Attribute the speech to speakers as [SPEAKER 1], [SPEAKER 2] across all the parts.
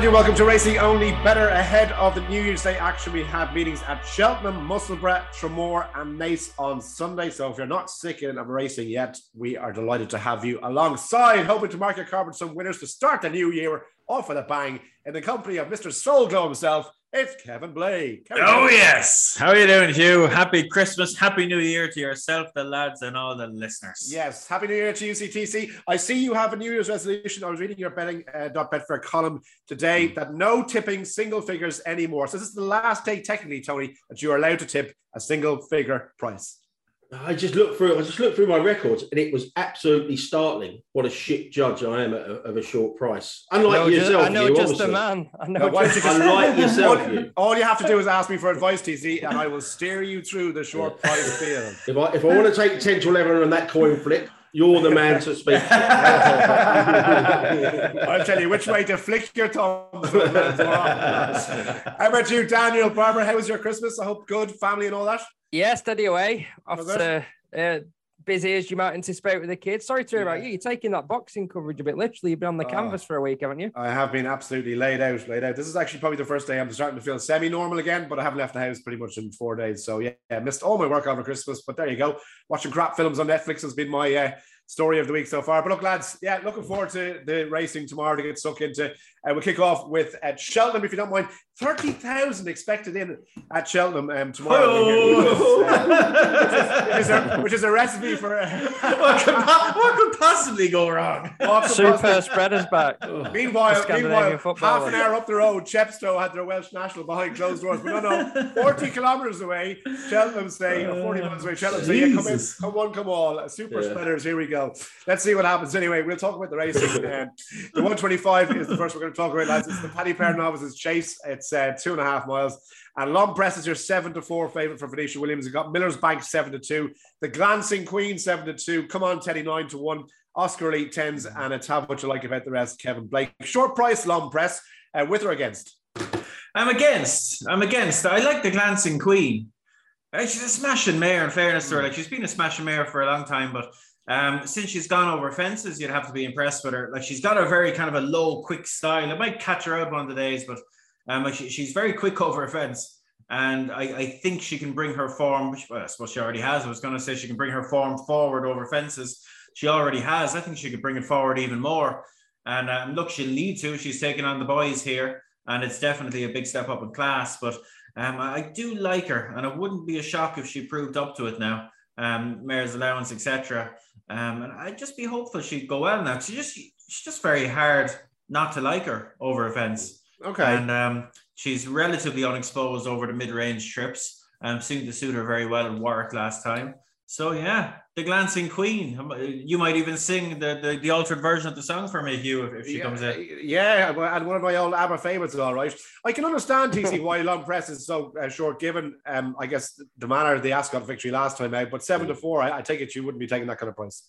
[SPEAKER 1] and you welcome to Racing Only Bettor. Ahead of the New Year's Day action, we have meetings at Cheltenham, Musselburgh, Tramore, and Naas on Sunday. So if you're not sick of racing yet, we are delighted to have you alongside, hoping to mark your carbon some winners to start the new year off with a bang in the company of Mr. Soul Glow himself, it's Kevin Blake.
[SPEAKER 2] Kevin oh, Blake. yes. How are you doing, Hugh? Happy Christmas. Happy New Year to yourself, the lads, and all the listeners.
[SPEAKER 1] Yes. Happy New Year to you, CTC. I see you have a New Year's resolution. I was reading your betting uh, Betfair column today mm. that no tipping single figures anymore. So this is the last day, technically, Tony, that you are allowed to tip a single figure price.
[SPEAKER 3] I just looked through. I just looked through my records, and it was absolutely startling. What a shit judge I am a, of a short price. Unlike yourself,
[SPEAKER 4] I know
[SPEAKER 3] you,
[SPEAKER 4] just
[SPEAKER 3] obviously.
[SPEAKER 4] a man. I know.
[SPEAKER 3] No, just, unlike yourself,
[SPEAKER 1] all, you. all you have to do is ask me for advice, TC, and I will steer you through the short yeah. price field.
[SPEAKER 3] If I if I want to take ten to eleven on that coin flip, you're the man to speak.
[SPEAKER 1] I'll tell you which way to flick your thumb. How about you, Daniel Barber? How was your Christmas? I hope good, family and all that.
[SPEAKER 4] Yeah, steady away. After uh, busy as you might anticipate with the kids. Sorry to hear yeah. about you. You're taking that boxing coverage a bit literally. You've been on the oh, canvas for a week, haven't you?
[SPEAKER 1] I have been absolutely laid out, laid out. This is actually probably the first day I'm starting to feel semi-normal again, but I haven't left the house pretty much in four days. So yeah, I missed all my work over Christmas, but there you go. Watching crap films on Netflix has been my uh, story of the week so far. But look, lads, yeah, looking forward to the racing tomorrow to get stuck into. Uh, we'll kick off with at Cheltenham, if you don't mind. 30,000 expected in at Cheltenham um, tomorrow. Oh. Uh, which, is a, which, is a, recipe for. Uh,
[SPEAKER 2] what, could, what, could, possibly go wrong?
[SPEAKER 4] Super possibly... spreaders back.
[SPEAKER 1] Meanwhile, meanwhile half an hour up the road, Chepstow had their Welsh national behind closed doors. But no, no, 40 kilometres away, Cheltenham say, uh, 40 miles away, Cheltenham say, yeah, come in, come on, come on. Super yeah. spreaders, here we go. Let's see what happens. Anyway, we'll talk about the racing. Um, the 125 is the first we're going talk about, lads. It's the Paddy Power Novices Chase. It's uh, two and a half miles. And L'Homme Presse is your seven to four favorite for Venetia Williams. You've got Miller's Bank seven to two, the Glancing Queen seven to two. Come on, Teddy nine to one. Oscar Elite tens, and it's how what you like about the rest. Kevin Blake, short price L'Homme Presse, uh, with or against?
[SPEAKER 2] I'm against. I'm against. I like the Glancing Queen. She's a smashing mare. In fairness to her, like she's been a smashing mare for a long time, but um, since she's gone over fences, you'd have to be impressed with her. Like she's got a very kind of a low, quick style. It might catch her out one of the days, but um, she, she's very quick over a fence, and I, I think she can bring her form. Which, well, I suppose she already has. I was going to say she can bring her form forward over fences. She already has. I think she could bring it forward even more. And um, look, she'll need to. She's taking on the boys here, and it's definitely a big step up in class. But um, I do like her, and it wouldn't be a shock if she proved up to it now. Um, mayor's allowance, etc. Um, and I'd just be hopeful she'd go well now. She just she's just very hard not to like her over events.
[SPEAKER 1] Okay.
[SPEAKER 2] And um, she's relatively unexposed over the mid-range trips. Um, seemed to suit her very well in Warwick last time. So yeah, the glancing queen. You might even sing the, the, the altered version of the song for me, Hugh, if, if she
[SPEAKER 1] yeah,
[SPEAKER 2] comes in.
[SPEAKER 1] Yeah, and one of my old ABBA favorites, all right. I can understand TC why L'Homme Presse is so uh, short, given um, I guess the manner of the Ascot victory last time out. But seven to four, I, I take it you wouldn't be taking that kind of price.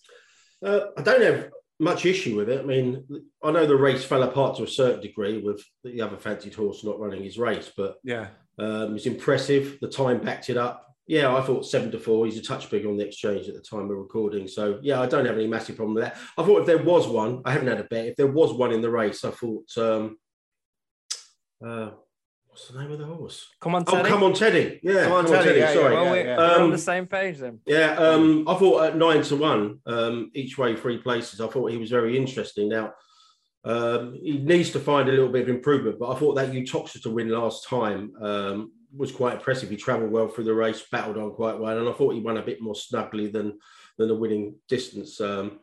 [SPEAKER 3] Uh, I don't have much issue with it. I mean, I know the race fell apart to a certain degree with the other fancied horse not running his race, but
[SPEAKER 1] yeah,
[SPEAKER 3] um, it's impressive. The time backed it up. Yeah, I thought seven to four. He's a touch bigger on the exchange at the time of recording. So yeah, I don't have any massive problem with that. I thought if there was one, I haven't had a bet. If there was one in the race, I thought um, uh, What's the name of the horse?
[SPEAKER 4] Come on, oh, Teddy.
[SPEAKER 3] Oh, come on, Teddy. Yeah,
[SPEAKER 1] come on, come Teddy. Teddy.
[SPEAKER 3] Yeah, Sorry.
[SPEAKER 4] Yeah, well, we're, yeah. Um, on the same page then.
[SPEAKER 3] Yeah, um, I thought at nine to one, um, each way three places. I thought he was very interesting. Now um, he needs to find a little bit of improvement, but I thought that to win last time um, was quite impressive. He travelled well through the race, battled on quite well, and I thought he won a bit more snugly than than the winning distance. Um,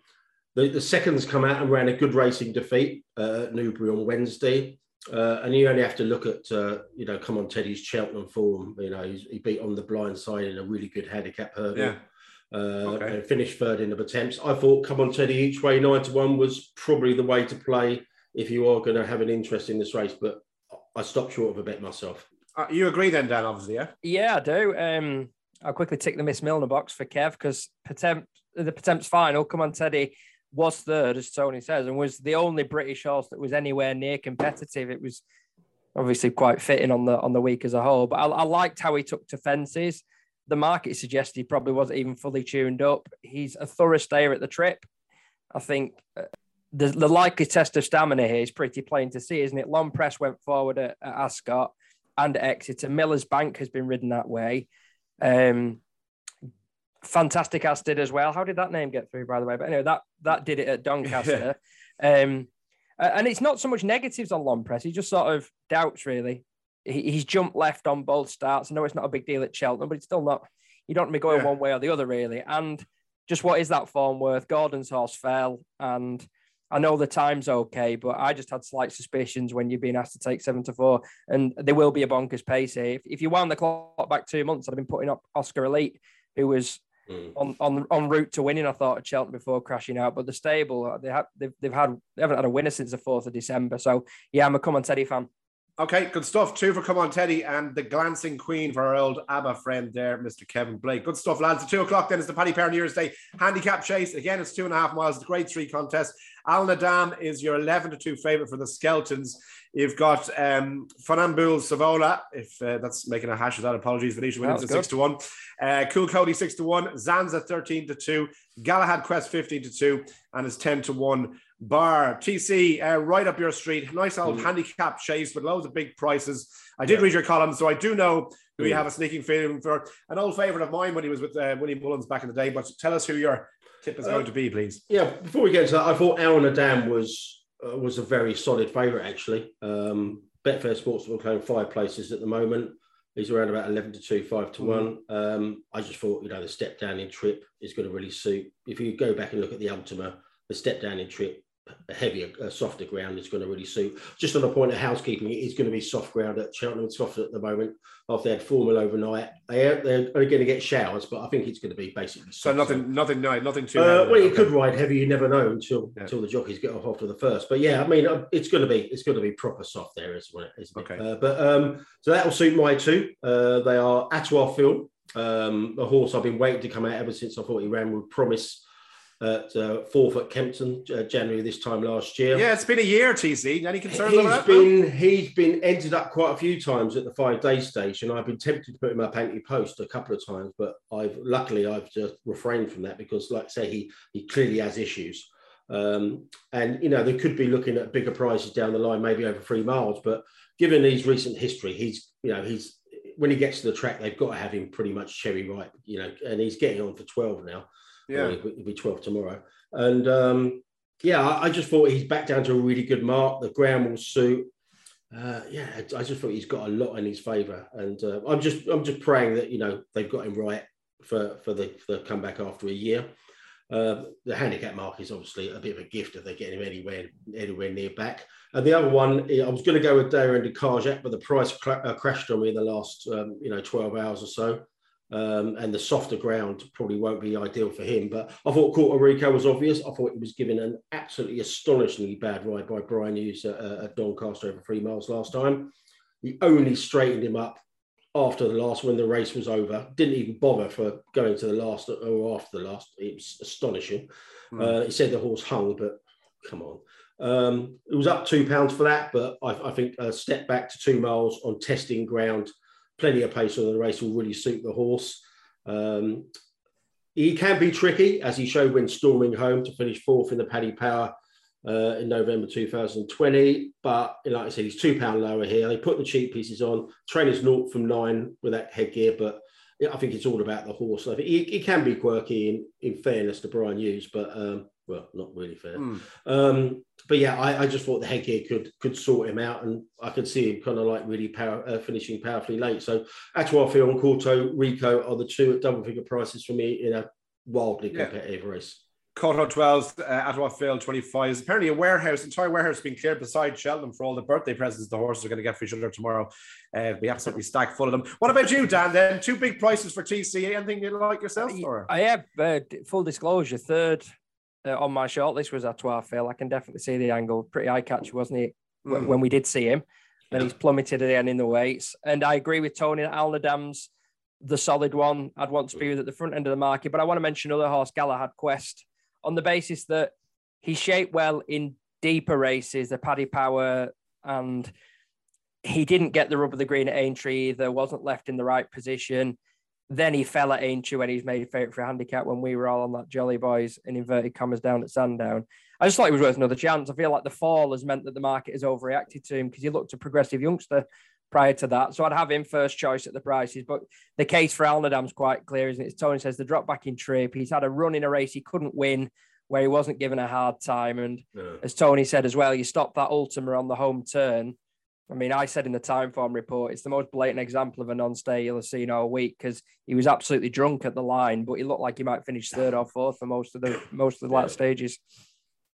[SPEAKER 3] the, the seconds come out and ran a good racing defeat uh, at Newbury on Wednesday. Uh, and you only have to look at, uh, you know, come on, Teddy's Cheltenham form. You know, he beat on the blind side in a really good handicap hurdle.
[SPEAKER 1] Yeah.
[SPEAKER 3] Uh, okay. and finished third in the Pertemps. I thought, come on, Teddy, each way nine to one was probably the way to play if you are going to have an interest in this race. But I stopped short of a bet myself.
[SPEAKER 1] Uh, you agree then, Dan? Obviously, yeah.
[SPEAKER 4] Yeah, I do. Um, I'll quickly tick the Miss Milner box for Kev because Pertemps, the Pertemps's final. Come on, Teddy was third, as Tony says, and was the only British horse that was anywhere near competitive. It was obviously quite fitting on the on the week as a whole. But I, I liked how he took to fences. The market suggests he probably wasn't even fully tuned up. He's a thorough stayer at the trip. I think uh, the, the likely test of stamina here is pretty plain to see, isn't it? L'Homme Presse went forward at, at Ascot and Exeter. Miller's Bank has been ridden that way. Um, fantastic Ass did as well. How did that name get through, by the way? But anyway, that that did it at Doncaster. um, and it's not so much negatives on L'Homme Presse; he just sort of doubts really. He, he's jumped left on both starts. I know it's not a big deal at Cheltenham, but it's still not. You don't want to be going yeah. one way or the other really. And just what is that form worth? Gordon's horse fell, and I know the time's okay, but I just had slight suspicions when you've been asked to take seven to four, and there will be a bonkers pace here. If, if you wound the clock back two months, I'd have been putting up Oscar Elite, who was mm. on, on on route to winning. I thought at Cheltenham before crashing out, but the stable they have they've, they've had they haven't had a winner since the fourth of December. So yeah, I'm a come on Teddy fan.
[SPEAKER 1] Okay, good stuff. Two for Come On Teddy and the glancing queen for our old ABBA friend there, Mr. Kevin Blake. Good stuff, lads. At two o'clock then is the Paddy Power New Year's Day handicap chase. Again, it's two and a half miles, the grade three contest. Al-Naadam is your 11 to 2 favourite for the Skeltons. You've got um, Funambule Sivola, if uh, that's making a hash of that, apologies. Venetia winning at 6 to 1. Uh, cool Cody 6 to 1. Zanza 13 to 2. Galahad Quest 15 to 2. And is 10 to 1 bar. TC, uh, right up your street. Nice old mm. handicap chase with loads of big prices. I did yeah. read your column, so I do know who you have a sneaking feeling for. An old favourite of mine when he was with uh, Willie Mullins back in the day. But tell us who your tip is uh, going to be, please.
[SPEAKER 3] Yeah, before we get to that, I thought Al-Naadam was uh, was a very solid favourite actually. Um, Betfair Sportsbook claim five places at the moment. He's around about 11 to 2, 5 to mm. 1. Um, I just thought, you know, the step down in trip is going to really suit. If you go back and look at the Ultima, the step down in trip a heavier, a softer ground is going to really suit. Just on the point of housekeeping, it is going to be soft ground at Cheltenham. Soft at the moment. After they had formal overnight, they are, they're going to get showers, but I think it's going to be basically.
[SPEAKER 1] So nothing, so. nothing, no, nothing too.
[SPEAKER 3] Uh, well, you could ride heavy. You never know until yeah. until the jockeys get off after the first. But yeah, I mean, uh, it's going to be it's going to be proper soft there, isn't it? Isn't okay. It? Uh, but um, so that will suit my two. Uh, they are A Toi Phil, um, a horse I've been waiting to come out ever since I thought he ran with promise at uh, at Kempton uh, January this time last year.
[SPEAKER 1] Yeah, it's been a year, TC. Any concerns
[SPEAKER 3] he's
[SPEAKER 1] about
[SPEAKER 3] been, that? He's been entered up quite a few times at the five day stage, and I've been tempted to put him up anti post a couple of times, but I've luckily I've just refrained from that because, like I say, he he clearly has issues. Um, and you know they could be looking at bigger prizes down the line, maybe over three miles. But given his recent history, he's you know he's when he gets to the track, they've got to have him pretty much cherry ripe, you know, and he's getting on for twelve now. Yeah, he'll be 12 tomorrow. And um, yeah, I, just thought he's back down to a really good mark. The ground will suit. Uh, yeah, I just thought he's got a lot in his favour, and uh, I'm just I'm just praying that you know they've got him right for for the for the comeback after a year. Uh, the handicap mark is obviously a bit of a gift if they get him anywhere anywhere near back. And the other one, I was going to go with Daring de Carjac, but the price uh, crashed on me in the last um, you know 12 hours or so um, and the softer ground probably won't be ideal for him. But I thought Corto Rico was obvious. I thought he was given an absolutely astonishingly bad ride by Brian Hughes at, at Doncaster over three miles last time. He only straightened him up after the last when the race was over. Didn't even bother for going to the last or after the last. It was astonishing. Mm. Uh, he said the horse hung, but come on. Um, it was up two pounds for that, but I, I think a step back to two miles on testing ground plenty of pace on the race will really suit the horse. Um, he can be tricky, as he showed when storming home to finish fourth in the Paddy Power uh, in November 2020. But like I said, he's two pound lower here. They put the cheek pieces on. Trainers naught from nine with that headgear, but I think it's all about the horse. I think he, he can be quirky in, in fairness to Brian Hughes, but um, well, not really fair. Mm. Um, but yeah, I, I, just thought the headgear could could sort him out, and I could see him kind of like really power uh, finishing powerfully late. So A Toi Phil and Corto Rico are the two at double figure prices for me in a wildly competitive yeah. race.
[SPEAKER 1] Corto 12, uh, A Toi Phil 25. Apparently, a warehouse, entire warehouse being cleared beside Sheldon for all the birthday presents the horses are going to get for each other tomorrow. Uh, it'll be absolutely stacked full of them. What about you, Dan? Then two big prices for TC. Anything you like yourself? Or?
[SPEAKER 4] I have uh, full disclosure. Third uh, on my shortlist was A Toi Phil. I can definitely see the angle. Pretty eye catchy, wasn't he? Mm. When we did see him, and he's plummeted again in the weights. And I agree with Tony that Al-Naadam's the solid one. I'd want to be with at the front end of the market, but I want to mention another horse, Galahad Quest, on the basis that he shaped well in deeper races, the Paddy Power, and he didn't get the rub of the green at Aintree either. Wasn't left in the right position. Then he fell at Aintree when he's made favourite for a handicap when we were all on that Jolly Boys in inverted commas down at Sandown. I just thought he was worth another chance. I feel like the fall has meant that the market has overreacted to him because he looked a progressive youngster prior to that. So I'd have him first choice at the prices. But the case for Alnadam's quite clear, isn't it? As Tony says, the drop back in trip. He's had a run in a race he couldn't win where he wasn't given a hard time. And as Tony said as well, you stop that Ultima on the home turn. I mean, I said in the Timeform report, it's the most blatant example of a non-stay you'll have seen all week because he was absolutely drunk at the line, but he looked like he might finish third or fourth for most of the most of the last stages.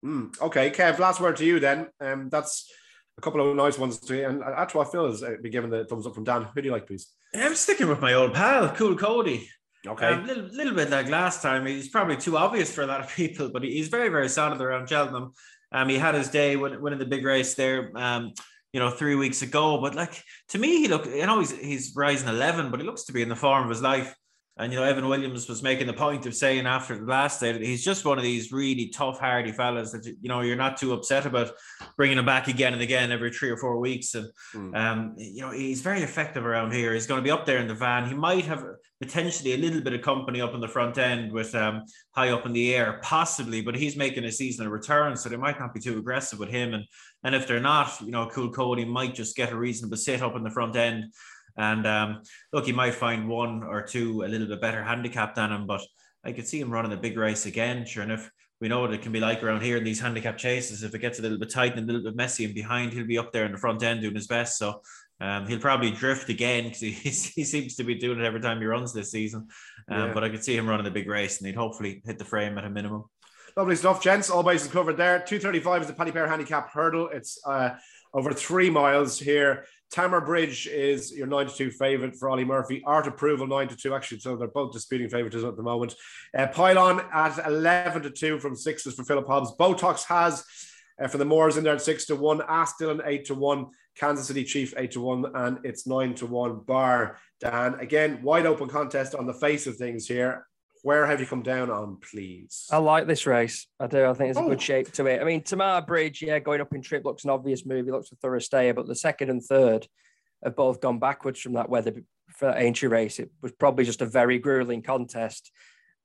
[SPEAKER 1] Mm, okay, Kev. Last word to you then. Um, that's a couple of nice ones to you, and that's what I feel is uh, be given the thumbs up from Dan. Who do you like, please?
[SPEAKER 2] I'm sticking with my old pal, Cool Cody.
[SPEAKER 1] Okay. A
[SPEAKER 2] um, little, little bit like last time. He's probably too obvious for a lot of people, but he's very, very solid around Cheltenham. Um, he had his day when winning the big race there, um, you know, three weeks ago. But like to me, he look, you know, he's he's rising eleven, but he looks to be in the form of his life. And you know, Evan Williams was making the point of saying after the last day that he's just one of these really tough, hardy fellas that you know you're not too upset about bringing him back again and again every three or four weeks. And mm. um, you know, he's very effective around here. He's going to be up there in the van. He might have potentially a little bit of company up in the front end with um, high up in the air, possibly, but he's making a seasonal return, so they might not be too aggressive with him. And and if they're not, you know, Cool Cody might just get a reasonable sit up in the front end and um, look, he might find one or two a little bit better handicap than him, but I could see him running a big race again. Sure enough, we know what it can be like around here in these handicap chases. If it gets a little bit tight and a little bit messy and behind, he'll be up there in the front end doing his best. So um, he'll probably drift again because he, he seems to be doing it every time he runs this season. Um, yeah. But I could see him running a big race and he'd hopefully hit the frame at a minimum.
[SPEAKER 1] Lovely stuff, gents. All bases covered there. 235 is the Paddy Power handicap hurdle. It's uh, over three miles here. Tamar Bridge is your 9 to 2 favourite for Olly Murphy. Art Approval 9 to 2, actually, so they're both disputing favouritism at the moment. Uh, Pylon at 11 to 2 from sixes for Philip Hobbs. Botox has uh, for the Moors in there at 6 to 1. Ask Dylan 8 to 1. Kansas City Chief 8 to 1. And it's 9 to 1 bar. Dan, again, wide open contest on the face of things here. Where have you come down on, please?
[SPEAKER 4] I like this race. I do. I think it's a oh. good shape to it. I mean, Tamar Bridge, yeah, going up in trip looks an obvious move. He looks a thorough stayer, but the second and third have both gone backwards from that weather for Aintree race. It was probably just a very grueling contest.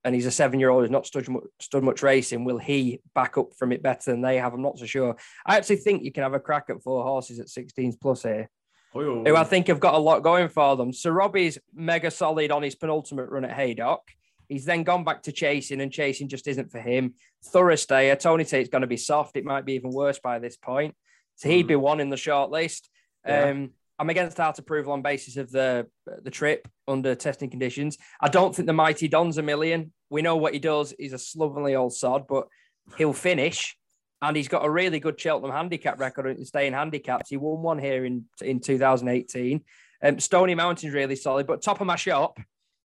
[SPEAKER 4] And he's a seven year old who's not stood much, stood much racing. Will he back up from it better than they have? I'm not so sure. I actually think you can have a crack at four horses at 16s plus here. Oh, who I think have got a lot going for them. So Robbie's mega solid on his penultimate run at Haydock. He's then gone back to chasing, and chasing just isn't for him. Thursday, Tony Tate's going to be soft. It might be even worse by this point. So he'd be hmm. one in the short list. Yeah. Um, I'm against art approval on basis of the the trip under testing conditions. I don't think the mighty Don's a million. We know what he does. He's a slovenly old sod, but he'll finish. And he's got a really good Cheltenham handicap record in staying handicapped. He won one here in in 2018. Um, Stony Mountain's really solid, but top of my shop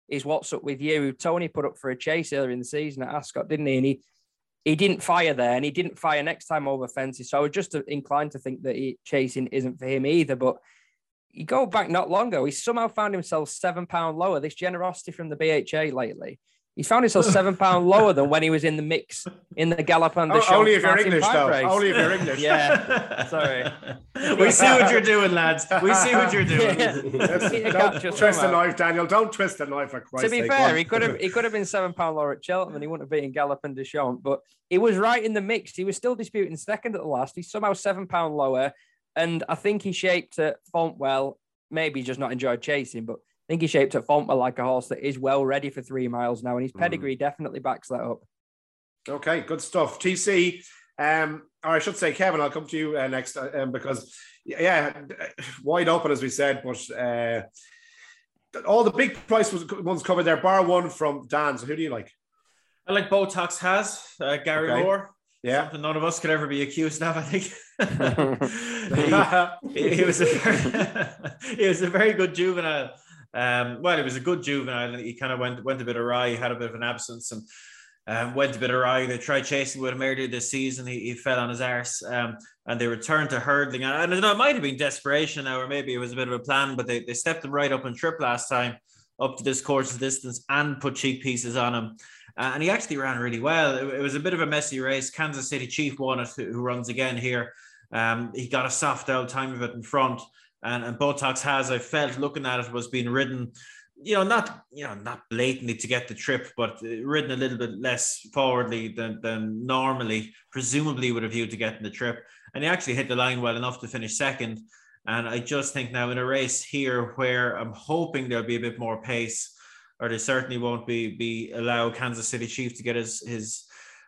[SPEAKER 4] is what's up with you. Tony put up for a chase earlier in the season at Ascot, didn't he? And he he didn't fire there, and he didn't fire next time over fences. So I was just inclined to think that he, chasing isn't for him either. But you go back not long ago, he somehow found himself seven pound lower. This generosity from the BHA lately. He found himself seven pound lower than when he was in the mix in the Gallop and the oh,
[SPEAKER 1] Only if you're English, though. Race. Only if you're English.
[SPEAKER 4] yeah. Sorry.
[SPEAKER 2] we see what you're doing, lads. We see what you're doing.
[SPEAKER 1] Yeah. Don't twist the knife, Daniel. Don't twist the knife. For Christ's
[SPEAKER 4] to be
[SPEAKER 1] sake.
[SPEAKER 4] fair, he could have he could have been seven pound lower at Cheltenham, and he wouldn't have beaten Galopin Des Champs. But he was right in the mix. He was still disputing second at the last. He's somehow seven pound lower, and I think he shaped at Fontwell. Maybe just not enjoyed chasing, but I think he shaped at Fontwell like a horse that is well ready for three miles now, and his hmm. pedigree mm. definitely backs that up.
[SPEAKER 1] Okay, good stuff. TC, um, or I should say, Kevin, I'll come to you uh, next uh, um, because, yeah, wide open as we said, but uh, all the big price ones covered there, bar one from Dan. So who do you like?
[SPEAKER 2] I like Botox has uh, Gary okay. Moore.
[SPEAKER 1] Yeah,
[SPEAKER 2] Something none of us could ever be accused of. I think he, he, was a very, he was a very good juvenile. Um, well, he was a good juvenile. He kind of went went a bit awry. He had a bit of an absence and um, went a bit awry. They tried chasing with him earlier this season. He, he fell on his arse, um, and they returned to hurdling. And I don't know, it might have been desperation now, or maybe it was a bit of a plan. But they, they stepped him right up in trip last time, up to this course of distance, and put cheek pieces on him. Uh, and he actually ran really well. It, it, was a bit of a messy race. Kansas City Chief won it, who, who runs again here. Um, he got a soft out time of it in front and, and Botox has, I felt looking at it, was being ridden you know, not you know, not blatantly to get the trip, but ridden a little bit less forwardly than, than normally, presumably with a view to getting the trip. And he actually hit the line well enough to finish second. And I just think now in a race here where I'm hoping there'll be a bit more pace, or they certainly won't be be allow Kansas City Chief to get his his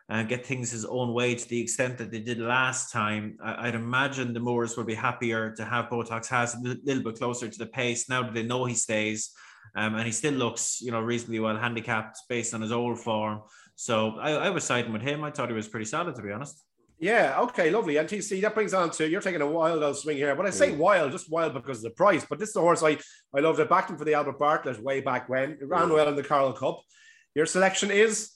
[SPEAKER 2] uh, get things his own way to the extent that they did last time. I, would imagine the Moors will be happier to have Botox has a little bit closer to the pace now that they know he stays. Um, and he still looks, you know, reasonably well handicapped based on his old form. So I, I was siding with him. I thought he was pretty solid, to be honest.
[SPEAKER 1] Yeah, okay, lovely. And TC, that brings on to you're taking a wild old swing here. But I say wild, just wild because of the price. But this is the horse I, I loved. it. backed him for the Albert Bartlett way back when. It ran well in the Coral Cup. Your selection is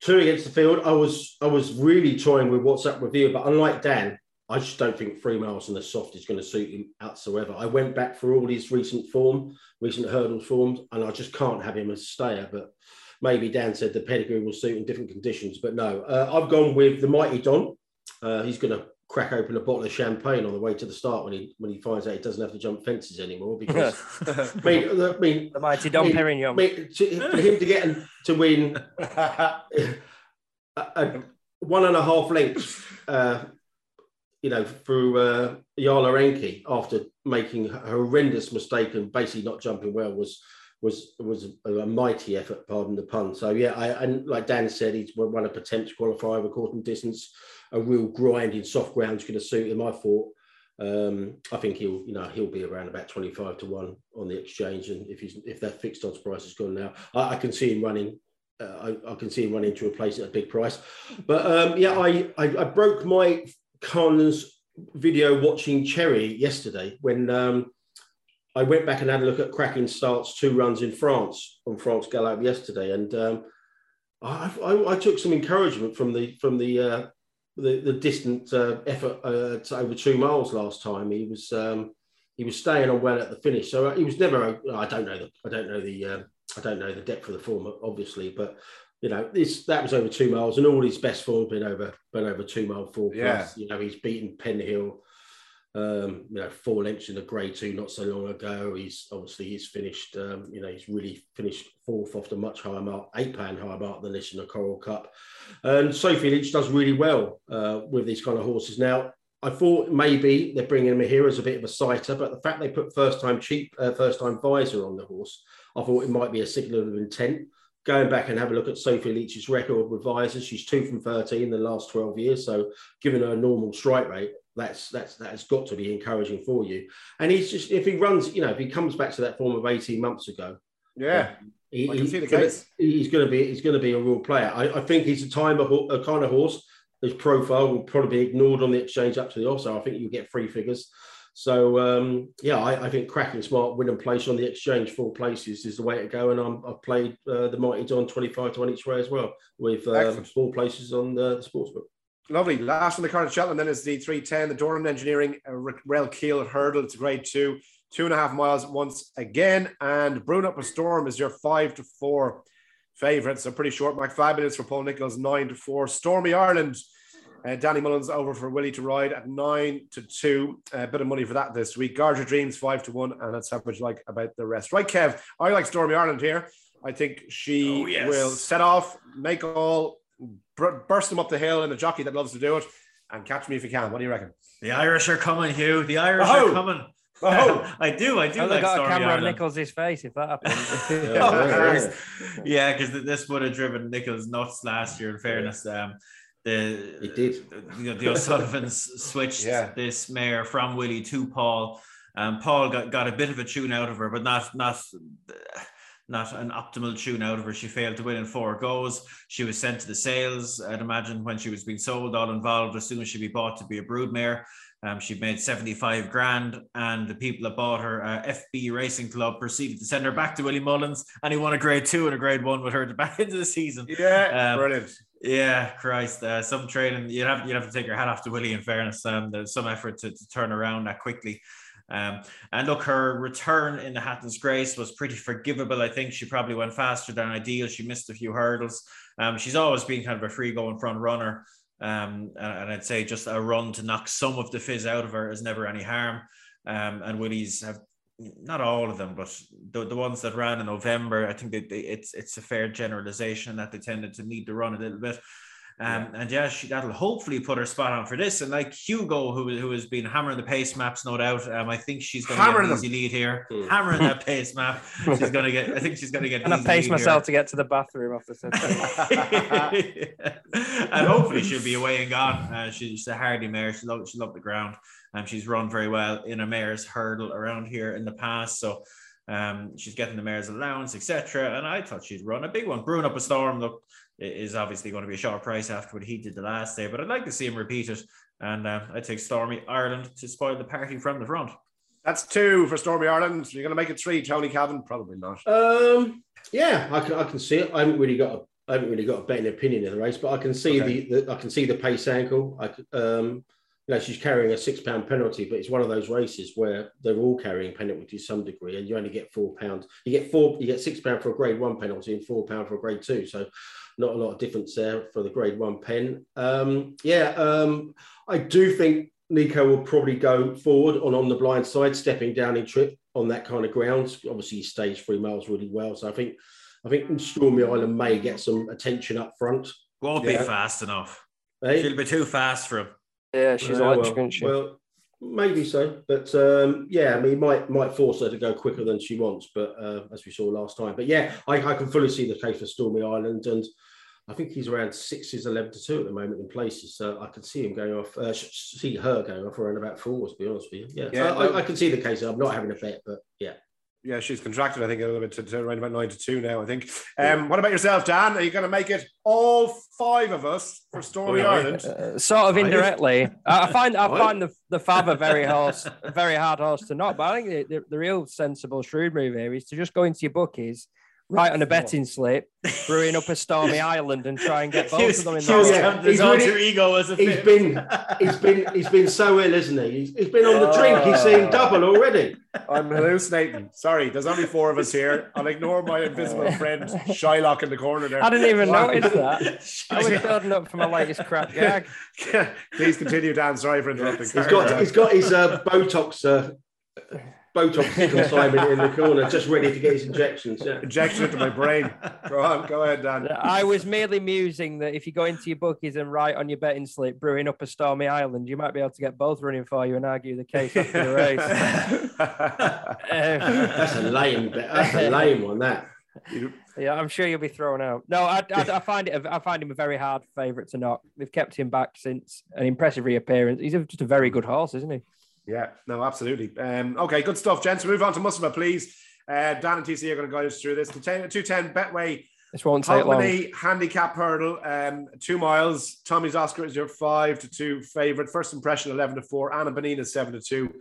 [SPEAKER 3] two against the field. I was I was really toying with what's up with you, but unlike Dan, I just don't think three miles in the soft is going to suit him whatsoever. I went back for all his recent form, recent hurdles forms, and I just can't have him as a stayer. But maybe Dan said the pedigree will suit in different conditions. But no, uh, I've gone with the mighty Don. Uh, he's going to crack open a bottle of champagne on the way to the start when he when he finds out he doesn't have to jump fences anymore because I mean, I mean
[SPEAKER 4] the mighty Don I mean, Perignon. I
[SPEAKER 3] mean, to, for him to get to win a, a one and a half lengths, uh, you know, through uh, Yala after making a horrendous mistake and basically not jumping well was was was a, mighty effort, pardon the pun. So yeah, I and like Dan said, he's won a potential qualifier recording distance a real grinding soft ground's going to suit him. I thought. Um, I think he'll, you know, he'll be around about twenty-five to one on the exchange, and if he's if that fixed odds price is gone now, I, I can see him running. Uh, I, I, can see him running to a place at a big price. But um, yeah, I, I, I broke my Conn's video watching Cherry yesterday when um, I went back and had a look at cracking starts two runs in France on France Galop yesterday, and um, I, I, I, took some encouragement from the from the uh, the, the distant uh, effort uh, over two miles last time. He was um, he was staying on well at the finish, so uh, he was never. I don't know the I don't know the uh, I don't know the depth of the form, obviously, but you know this that was over two miles, and all his best form been over been over two mile four plus. Yeah. You know he's beaten Penhill um, you know, four lengths in the grade two not so long ago. He's obviously he's finished, um, you know, he's really finished fourth off the much higher mark, eight pound higher mark than this in the Coral Cup. And Sophie Leech does really well uh, with these kind of horses. Now, I thought maybe they're bringing him here as a bit of a sighter, but the fact they put first time cheap, uh, first time visor on the horse, I thought it might be a signal of intent. Going back and have a look at Sophie Leech's record with visors, she's two from 13 in the last 12 years. So, given her normal strike rate, that's that's that's got to be encouraging for you. And he's just if he runs, you know, if he comes back to that form of eighteen months ago,
[SPEAKER 1] yeah,
[SPEAKER 3] he, he's, gonna, he's going to be he's going to be a real player. I, I think he's a time of a kind of horse. His profile will probably be ignored on the exchange up to the off, so I think you get free figures. So um, yeah, I, I, think cracking smart win and place on the exchange four places is the way to go. And i have played uh, the Mighty Don 25 to one each way as well with um, four places on the, the sportsbook.
[SPEAKER 1] Lovely. Last on the card at Cheltenham then is the 310, the Dornan Engineering uh, Relkeel Hurdle. It's a grade two, two and a half miles once again. And Brewing Up a Storm is your five to four favourite. So pretty short. McFabulous for Paul Nicholls, nine to four. Stormy Ireland. Uh, Danny Mullins over for Willie to ride at nine to two. A uh, bit of money for that this week. Garter Dreams five to one, and that's how much like about the rest. Right, Kev. I like Stormy Ireland here. I think she oh, yes. will set off, make all, burst them up the hill in a jockey that loves to do it, and catch me if you can. What do you reckon?
[SPEAKER 2] The Irish are coming, Hugh. The Irish oh. are coming. Oh. I do, I do. like got a camera on
[SPEAKER 4] Nicholls' face if that
[SPEAKER 2] happens. yeah, because oh, this would have driven Nicholls nuts last year. In fairness, um, the
[SPEAKER 3] it did.
[SPEAKER 2] The, the O'Sullivans switched yeah. this mare from Willie to Paul. Um, Paul got, got a bit of a tune out of her, but not not not an optimal tune out of her. She failed to win in four goes. She was sent to the sales, I'd imagine, when she was being sold, all involved, as soon as she'd be bought to be a broodmare. Um, she made 75 grand, and the people that bought her, uh, FB Racing Club, proceeded to send her back to Willie Mullins, and he won a grade two and a grade one with her back into the season.
[SPEAKER 1] Yeah, um, brilliant.
[SPEAKER 2] Yeah, Christ, uh, some training. You'd have you'd have to take your hat off to Willie. In fairness, um, there's some effort to, to turn around that quickly. Um, and look, her return in the Hatton's Grace was pretty forgivable. I think she probably went faster than ideal. She missed a few hurdles. Um, she's always been kind of a free going front runner. Um, and I'd say just a run to knock some of the fizz out of her is never any harm. Um, and Willie's have not all of them, but the, the ones that ran in November, I think that they, it's it's a fair generalization that they tended to need to run a little bit. Um, yeah. And yeah, she, that'll hopefully put her spot on for this. And like Hugo, who, who has been hammering the pace maps, no doubt. Um, I think she's going to get an easy lead here. Mm. Hammering that pace map. She's going to get, I think she's going to get
[SPEAKER 4] And I pace myself here. to get to the bathroom after this.
[SPEAKER 2] And hopefully she'll be away and gone. Uh, she's a hardy mare. She loved, she loved the ground. Um, she's run very well in a mare's hurdle around here in the past. So um, she's getting the mare's allowance, etc. And I thought she'd run a big one. Brewing up a storm. Look, is obviously going to be a short price after what he did the last day, but I'd like to see him repeat it. And uh, I take Stormy Ireland to spoil the party from the front.
[SPEAKER 1] That's two for Stormy Ireland. You're going to make it three, Tony Cavan? Probably not.
[SPEAKER 3] Um, yeah, I can, I can see it. I haven't really got a, I haven't really got a betting opinion in the race, but I can see okay. the, the, I can see the pace angle. I um, you know, she's carrying a six pound penalty, but it's one of those races where they're all carrying penalty to some degree, and you only get four pounds. You get four, you get six pound for a grade one penalty and four pound for a grade two. So not a lot of difference there for the grade one pen. Um, yeah, um, I do think Nico will probably go forward on on the blind side, stepping down in trip on that kind of ground. Obviously, he stays three miles really well, so I think I think Stormy Island may get some attention up front.
[SPEAKER 2] Won't yeah. be fast enough. Hey? She'll be too fast for him.
[SPEAKER 4] Yeah, she's uh, electric, well, she?
[SPEAKER 3] well, maybe so, but um, yeah, I mean, might might force her to go quicker than she wants, but uh, as we saw last time. But yeah, I, I can fully see the case for Stormy Island, and I think he's around sixes, 11 to 2 at the moment in places. So I could see him going off, uh, see her going off around about fours, to be honest with you. Yeah, yeah I, I, I, can see the case. I'm not having a bet, but yeah.
[SPEAKER 1] Yeah, she's contracted, I think, a little bit to, to around about nine to two now, I think. Um, yeah. What about yourself, Dan? Are you going to make it all five of us for Stormy oh, Ireland?
[SPEAKER 4] Uh, sort of indirectly. I find I find the, the Fava very horse, very hard horse to knock, but I think the, the, the real sensible shrewd move here is to just go into your bookies right on a betting slip, brewing up a stormy island and try and get both of them in the
[SPEAKER 2] yeah, His alter ego as a
[SPEAKER 3] he's been he's been he's been so ill, isn't he? He's, he's been on the drink. He's seen double already.
[SPEAKER 1] I'm hallucinating. Sorry, there's only four of us here. I'll ignore my invisible friend Shylock in the corner there.
[SPEAKER 4] I didn't even notice that. I was building up for my latest crap gag.
[SPEAKER 1] Please continue, Dan. Sorry for interrupting.
[SPEAKER 3] He's got he's got his uh, Botox. Uh, Botox Simon in the corner, just ready to get his injections. Yeah.
[SPEAKER 1] Injection into my brain. Go on, go ahead, Dan.
[SPEAKER 4] I was merely musing that if you go into your bookies and write on your betting slip, brewing up a stormy island, you might be able to get both running for you and argue the case after the race.
[SPEAKER 3] that's a lame, that's a lame one. That.
[SPEAKER 4] Yeah, I'm sure you'll be thrown out. No, I, I, I find it. I find him a very hard favourite to knock. They've kept him back since an impressive reappearance. He's just a very good horse, isn't he?
[SPEAKER 1] Yeah, no, absolutely. Um, okay, good stuff, gents. Move on to Musselburgh, please. Uh, Dan and TC are going to guide us through this. The 210 Betway
[SPEAKER 4] this won't take long.
[SPEAKER 1] handicap hurdle, um, two miles. Tommy's Oscar is your five to two favorite. First impression, 11 to four. Anna Benina, seven to two.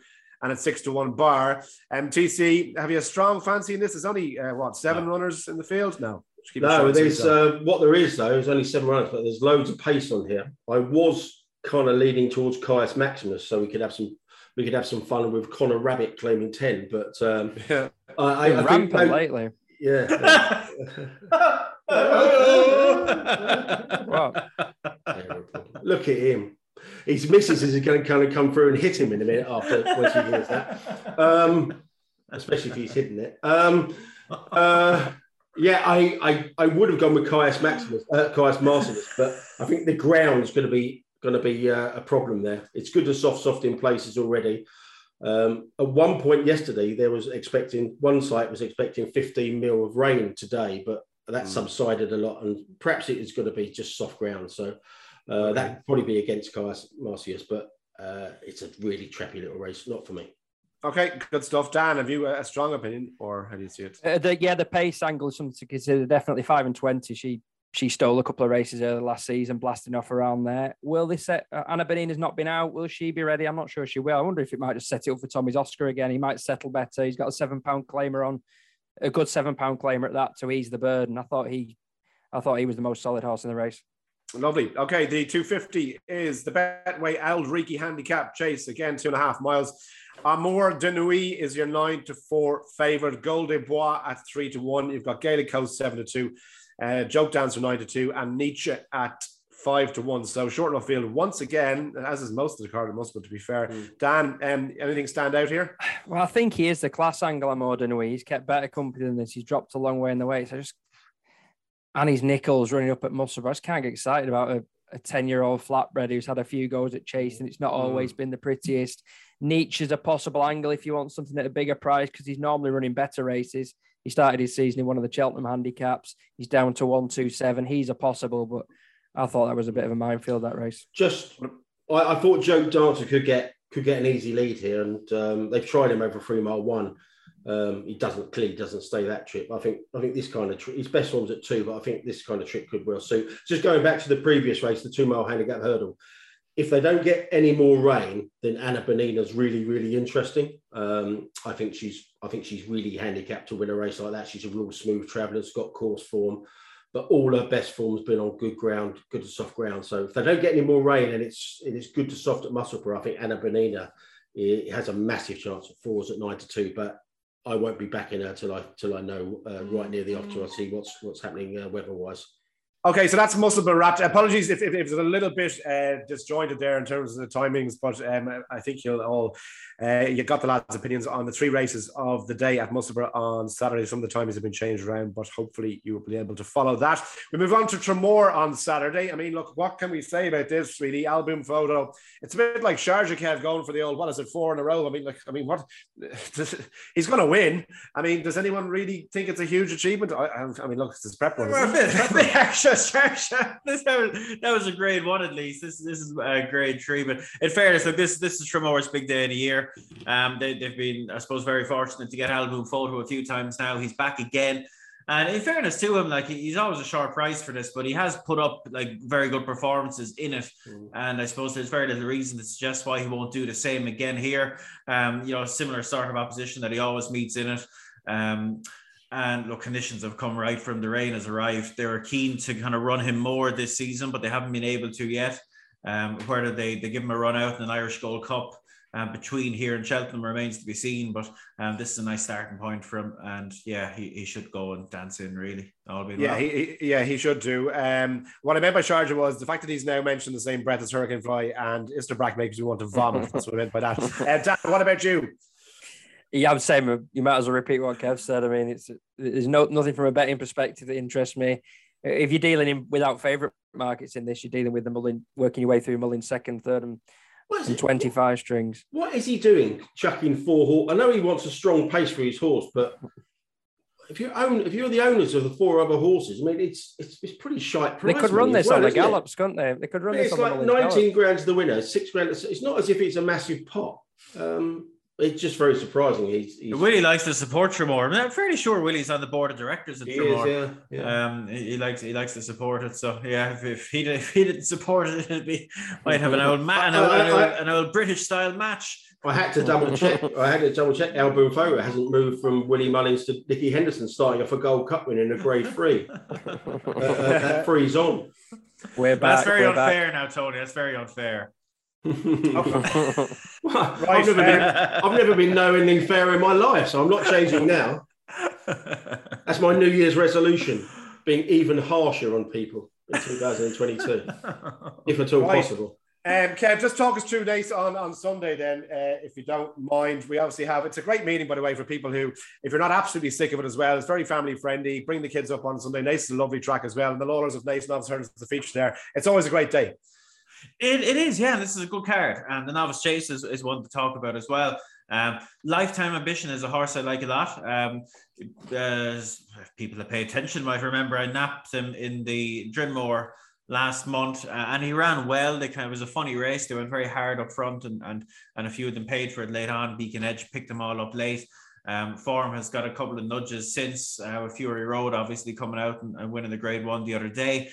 [SPEAKER 1] And it's six to one bar. Um, TC, have you a strong fancy in this? There's only, uh, what, seven no. runners in the field? No.
[SPEAKER 3] No, there's uh, what there is, though, is only seven runners, but there's loads of pace on here. I was kind of leaning towards Caius Maximus so we could have some we could have some fun with Connor Rabbit claiming 10. But um,
[SPEAKER 4] yeah. I, I, I rampant think, lately.
[SPEAKER 3] Yeah. Look at him. His missus is going to kind of come through and hit him in a minute after once he hears that. Um, especially if he's hidden it. Um, uh, yeah, I, I, I would have gone with Caius Maximus, uh, Caius Marcellus, but I think the ground's going to be going to be uh, a problem there. It's good to soft soft in places already. Um, at one point yesterday, there was expecting one site was expecting 15 mil of rain today, but that mm. subsided a lot, and perhaps it is going to be just soft ground. So uh, okay. that would probably be against Caius Marcius, but uh, it's a really trappy little race, not for me.
[SPEAKER 1] Okay, good stuff. Dan, have you a strong opinion, or how do you see it?
[SPEAKER 4] Uh, the, yeah, the pace angle is something to consider. Definitely five and twenty. She she stole a couple of races earlier last season, blasting off around there. Will this set uh, Anna not been out? Will she be ready? I'm not sure she will. I wonder if it might just set it up for Tommy's Oscar again. He might settle better. He's got a seven pound claimer on, a good seven pound claimer at that to ease the burden. I thought he, I thought he was the most solid horse in the race.
[SPEAKER 1] Lovely. Okay, the 250 is the Betway Al Riki handicap chase again, two and a half miles. Amour de Nuit is your nine to four favorite. Gold de Bois at three to one. You've got Gaelic Coast seven to two uh, Joke Dancer 9 to 2, and Nietzsche at five to one. So short enough field once again, as is most of the card at Musselburgh, to be fair. Mm. Dan, um, anything stand out here?
[SPEAKER 4] Well, I think he is the class angler more than we. He's kept better company than this. He's dropped a long way in the weights. I just and his Nicholls running up at Musselburgh. I just can't get excited about a, a 10 year old flatbread who's had a few goes at chasing. It's not always mm. been the prettiest. Nietzsche's a possible angle if you want something at a bigger price because he's normally running better races. He started his season in one of the Cheltenham handicaps. He's down to 127. He's a possible, but I thought that was a bit of a minefield that race.
[SPEAKER 3] Just, I, I thought Joe Dancer could get could get an easy lead here, and um, they've tried him over three mile one. Um, he doesn't clearly doesn't stay that trip. I think I think this kind of trip, his best form's at two, but I think this kind of trip could well suit. Just going back to the previous race, the two mile handicap hurdle. If they don't get any more rain, then Anna Bonina's really really interesting. Um, I think she's I think she's really handicapped to win a race like that. She's a real smooth traveller, has got course form but all her best form's been on good ground, good to soft ground. So if they don't get any more rain and it's it's good to soft at Musselburgh, I think Anna Bonina has a massive chance of fours at nine to two. But I won't be backing her till I till I know uh, right near the off to I see what's what's happening uh, weather wise.
[SPEAKER 1] Okay, so that's Musselburgh wrapped. Apologies if, if, if, it's a little bit uh, disjointed there in terms of the timings, but um, I think you'll all uh, you got the lads' opinions on the three races of the day at Musselburgh on Saturday. Some of the timings have been changed around, but hopefully you will be able to follow that. We move on to Tramore on Saturday. I mean, look, what can we say about this? Really, Al Boum Photo. It's a bit like Sharjah Kev going for the old. What is it? Four in a row. I mean, like, I mean, what? He's going to win. I mean, does anyone really think it's a huge achievement? I, I mean, look, it's his prep one.
[SPEAKER 2] That, was, that was a grade one at least. This this is a grade three. But in fairness, look, this this is Tramore's big day of the year. Um, they, have been, I suppose, very fortunate to get Al Boum Photo a few times now. He's back again. And in fairness to him, like he's always a sharp price for this, but he has put up like very good performances in it. Mm. And I suppose there's very little reason to suggest why he won't do the same again here. Um, you know, similar sort of opposition that he always meets in it. Um, and look, conditions have come right from the rain has arrived. They were keen to kind of run him more this season, but they haven't been able to yet. Um, whether they, they give him a run out in an Irish Gold Cup um, between here and Cheltenham remains to be seen. But um, this is a nice starting point for him, and yeah, he, he should go and dance in really.
[SPEAKER 1] All be yeah, he, he, yeah, he should do. Um, what I meant by Sharjah was the fact that he's now mentioned the same breath as Hurricane Fly and Istabraq makes me want to vomit. That's what I meant by that. Uh, Dan, what about you?
[SPEAKER 4] Yeah, I'm saying you might as well repeat what Kev said. I mean, it's there's no nothing from a betting perspective that interests me. If you're dealing in without favourite markets in this, you're dealing with the Mullin, working your way through Mullin second, third, and and 25 strings.
[SPEAKER 3] What is he doing? Chucking four horse. I know he wants a strong pace for his horse, but if you own, if you're the owners of the four other horses, I mean, it's it's, it's pretty shite.
[SPEAKER 4] They could run this well, on the gallops, couldn't they? They could run
[SPEAKER 3] this.
[SPEAKER 4] It's
[SPEAKER 3] like 19 grand to the winner, six grand. It's not as if it's a massive pot. Um, it's just very surprising. He's, he's...
[SPEAKER 2] Willie likes to support Tramore. I'm fairly sure Willie's on the board of directors at Tramore. Is, yeah, yeah. Um, he, he, likes he likes to support it. So yeah, if, if he if he didn't support it, it'd be might have an old ma- an, old, an, old, an old British style match.
[SPEAKER 3] I had to double check. I had to double check. Al Boum Photo hasn't moved from Willie Mullins to Nicky Henderson, starting off a Gold Cup win in a Grade Three. uh, uh, that freeze on.
[SPEAKER 4] We're back.
[SPEAKER 2] That's very
[SPEAKER 4] we're
[SPEAKER 2] unfair
[SPEAKER 4] back.
[SPEAKER 2] now, Tony. That's very unfair
[SPEAKER 3] well, I've, never been, I've never been knowingly fair in my life, so I'm not changing now. That's my New Year's resolution: being even harsher on people in 2022, if at all right. possible.
[SPEAKER 1] Um, Kev, just talk us through this on, on Sunday then, uh, if you don't mind. We obviously have, it's a great meeting, by the way, for people who, if you're not absolutely sick of it as well, it's very family friendly. Bring the kids up on Sunday. Naas is a lovely track as well. And the Lawlers of Naas obviously heard the feature there. It's always a great day.
[SPEAKER 2] It, it is, yeah. This is a good card, and the novice chase is, is one to talk about as well. Um, lifetime ambition is a horse I like a lot. Um, uh, people that pay attention might remember I napped him in the Drinmore last month, uh, and he ran well. They kind of was a funny race. They went very hard up front, and and and a few of them paid for it late on. Beacon Edge picked them all up late. Um, form has got a couple of nudges since uh, Fury Road, obviously coming out and, and winning the Grade One the other day.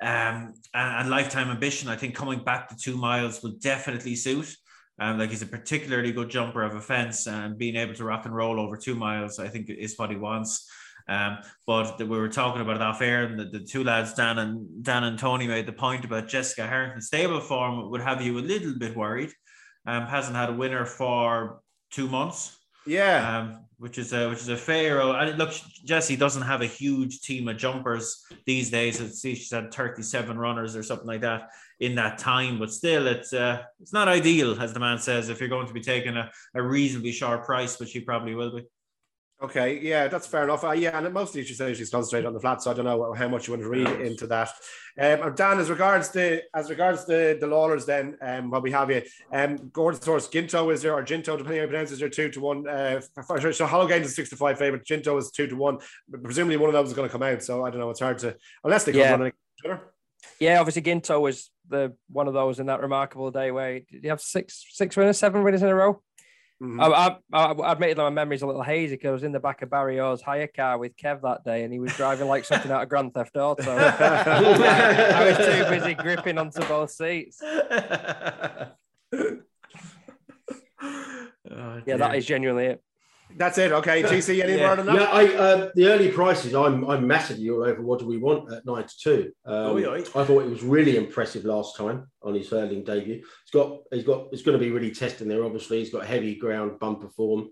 [SPEAKER 2] Um, and, and, lifetime ambition, I think coming back to two miles will definitely suit. Um, like he's a particularly good jumper of a fence and being able to rock and roll over two miles, I think is what he wants. Um, but the, we were talking about it off air, and the, the, two lads, Dan and Dan and Tony, made the point about Jessica Harrington. Stable form would have you a little bit worried. Um, hasn't had a winner for two months.
[SPEAKER 1] Yeah.
[SPEAKER 2] Um, which is a which is a fair. And look, Jesse doesn't have a huge team of jumpers these days. Let's see, she's had 37 runners or something like that in that time, but still, it's uh, it's not ideal, as the man says, if you're going to be taking a, a reasonably sharp price, which you probably will be.
[SPEAKER 1] Okay, yeah, that's fair enough. Uh, yeah, and mostly she says she's concentrated on the flat, so I don't know how much you want to read into that. Um, Dan, as regards the as regards the the Lawlor's, then um, what we have you, um, Gordon source Ginto is there or Ginto, depending on how you pronounce it, is there two to one. Uh, so Hollow Games is six to five favorite. Ginto is two to one. But presumably one of those is going to come out. So I don't know. It's hard to unless they come yeah. running.
[SPEAKER 4] Yeah, obviously Ginto was the one of those in that remarkable day where did you have six six winners, seven winners in a row? Mm-hmm. I, I, I admitted that my memory's a little hazy because I was in the back of Barry Orr's hire car with Kev that day and he was driving like something out of Grand Theft Auto. I was too busy gripping onto both seats. oh, yeah, that is genuinely it.
[SPEAKER 1] That's it. Okay, TC, any yeah. more than that?
[SPEAKER 3] Yeah, I, uh, the early prices, I'm I'm massively all over. What do we want at nine to two? Um. I thought it was really impressive last time on his hurdling debut. He's got he's got it's going to be really testing there. Obviously, he's got heavy ground bumper form.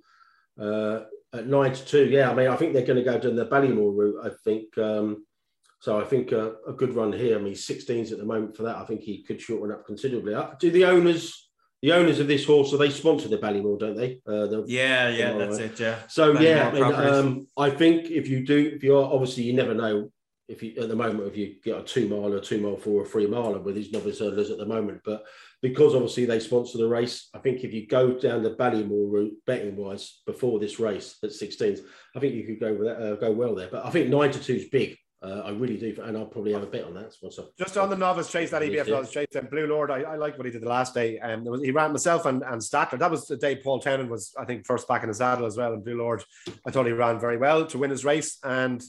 [SPEAKER 3] Uh, at nine to two, yeah. I mean, I think they're going to go down the Ballymore route. I think um, so. I think uh, a good run here. I mean, 16s at the moment for that. I think he could shorten up considerably. Uh, do the owners? The owners of this horse, so they sponsor the Ballymore, don't they?
[SPEAKER 2] Uh, the, yeah, yeah, that's it. Yeah.
[SPEAKER 3] So Ballymore yeah, I, mean, um, I think if you do, if you're obviously you never know if you at the moment if you get a two mile or two mile four or three miler with these novice hurdlers at the moment, but because obviously they sponsor the race, I think if you go down the Ballymore route betting wise before this race at 16s, I think you could go with that, uh, go well there. But I think nine to two is big. Uh, I really do, and I'll probably have a bet on that. So
[SPEAKER 1] Just on the novice chase, that EBF novice chase, and Blue Lord, I, I like what he did the last day. And um, he ran myself and, and Statler. That was the day Paul Townend was, I think, first back in the saddle as well. And Blue Lord, I thought he ran very well to win his race, and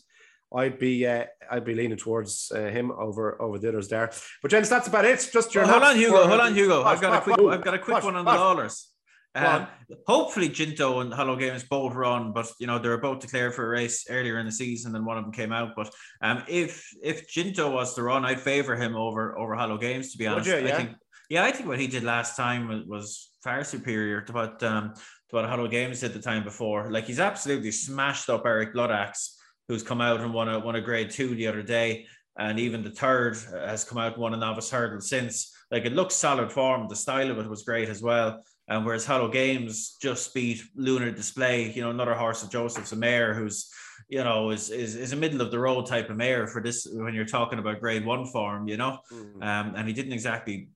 [SPEAKER 1] I'd be uh, I'd be leaning towards uh, him over over the others there. But gents, that's about it. Just your
[SPEAKER 2] well, hold on, Hugo. Hold on, Hugo. I've got a quick. I've got a quick one on the Lawlor's. Um, hopefully, Ginto and Hollow Games both run, but you know they're both declared for a race earlier in the season, and one of them came out. But um, if if Ginto was to run, I'd favour him over over Hollow Games. To be honest, you, yeah? I think yeah, I think what he did last time was, was far superior to what um to what Hollow Games did the time before. Like he's absolutely smashed up Eric Bloodaxe, who's come out and won a won a grade two the other day, and even the third has come out and won a novice hurdle since. Like it looks solid form. The style of it was great as well. And whereas Hollow Games just beat Lunar Display, you know, another horse of Joseph's a mare who's, you know, is, is is a middle of the road type of mare for this when you're talking about grade one form, you know. Mm-hmm. Um, and he didn't exactly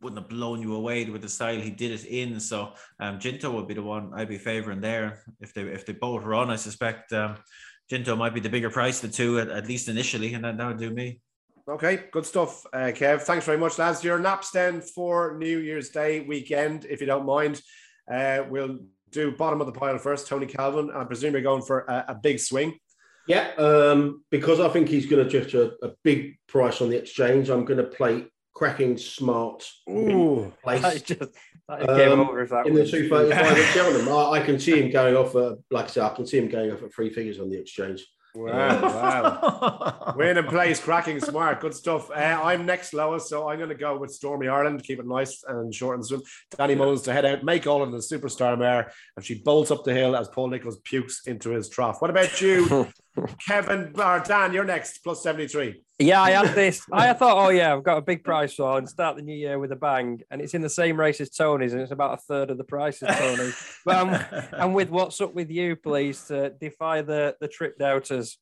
[SPEAKER 2] wouldn't have blown you away with the style he did it in. So um Ginto would be the one I'd be favouring there. If they if they both run, I suspect um Ginto might be the bigger price of the two at, at least initially, and that, that would do me.
[SPEAKER 1] Okay, good stuff, uh, Kev. Thanks very much, lads. Your naps then for New Year's Day weekend, if you don't mind. Uh, we'll do bottom of the pile first. Tony Calvin, I presume you're going for a, a big swing.
[SPEAKER 3] Yeah, um, because I think he's going to just a, a, big price on the exchange. I'm going to play cracking smart.
[SPEAKER 1] Ooh, place.
[SPEAKER 4] That just, that um, over that
[SPEAKER 3] in the two thirty-five at Cheltenham. I, I, can see him going off. At, like I said, I can see him going off at three figures on the exchange.
[SPEAKER 1] Wow, wow. Win and place, cracking smart. Good stuff. Uh, I'm next lowest, so I'm going to go with Stormy Ireland. Keep it nice and short and sweet. Danny Mullins to head out, make all of the superstar mare, and she bolts up the hill as Paul Nicholls pukes into his trough. What about you, Kevin or Dan? You're next, plus 73.
[SPEAKER 4] Yeah, I had this. I thought, oh yeah, I've got a big price for and start the new year with a bang, and it's in the same race as Tony's, and it's about a third of the price as Tony's. but I'm, I'm with what's up with you, please, to defy the the trip doubters.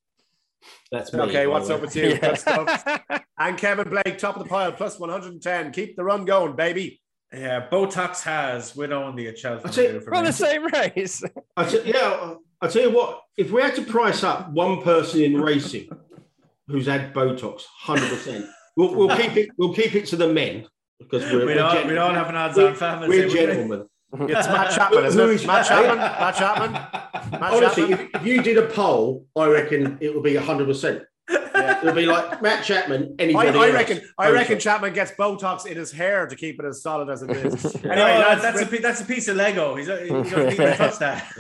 [SPEAKER 3] That's me,
[SPEAKER 1] okay. What's up with you? Yeah. and Kevin Blake, top of the pile, plus 110. Keep the run going, baby.
[SPEAKER 2] Yeah, Botox has win only at Cheltenham.
[SPEAKER 4] We're on the same race.
[SPEAKER 3] I t- yeah, I tell you what. If we had to price up one person in racing who's had Botox, hundred percent. We'll, we'll keep it. We'll keep it to the men because we're,
[SPEAKER 2] we don't. we don't have an odds on family.
[SPEAKER 3] We're gentlemen.
[SPEAKER 1] It's Matt Chapman, isn't it? Matt Chapman. Matt Chapman.
[SPEAKER 3] Matt Honestly, Chapman. If, if, you did a poll, I reckon it would be hundred percent. Yeah. It'll be like Matt Chapman. Anybody
[SPEAKER 1] I, I reckon. Else. I reckon Chapman gets Botox in his hair to keep it as solid as it is.
[SPEAKER 2] anyway, that's, that's a that's a piece of Lego. He's, he's going to touch that.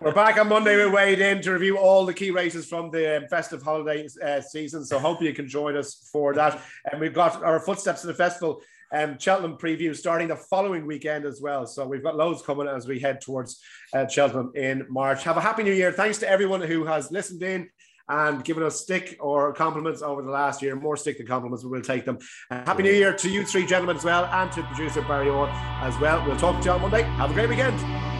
[SPEAKER 1] We're back on Monday with Wade in to review all the key races from the um, festive holiday uh, season. So hope you can join us for that. And we've got our footsteps to the festival um, Cheltenham preview starting the following weekend as well. So we've got loads coming as we head towards uh, Cheltenham in March. Have a happy new year. Thanks to everyone who has listened in and giving us stick or compliments over the last year. More stick than compliments, we will take them. Uh, happy New Year to you three gentlemen as well, and to producer Barry Orr as well. We'll talk to you on Monday. Have a great weekend.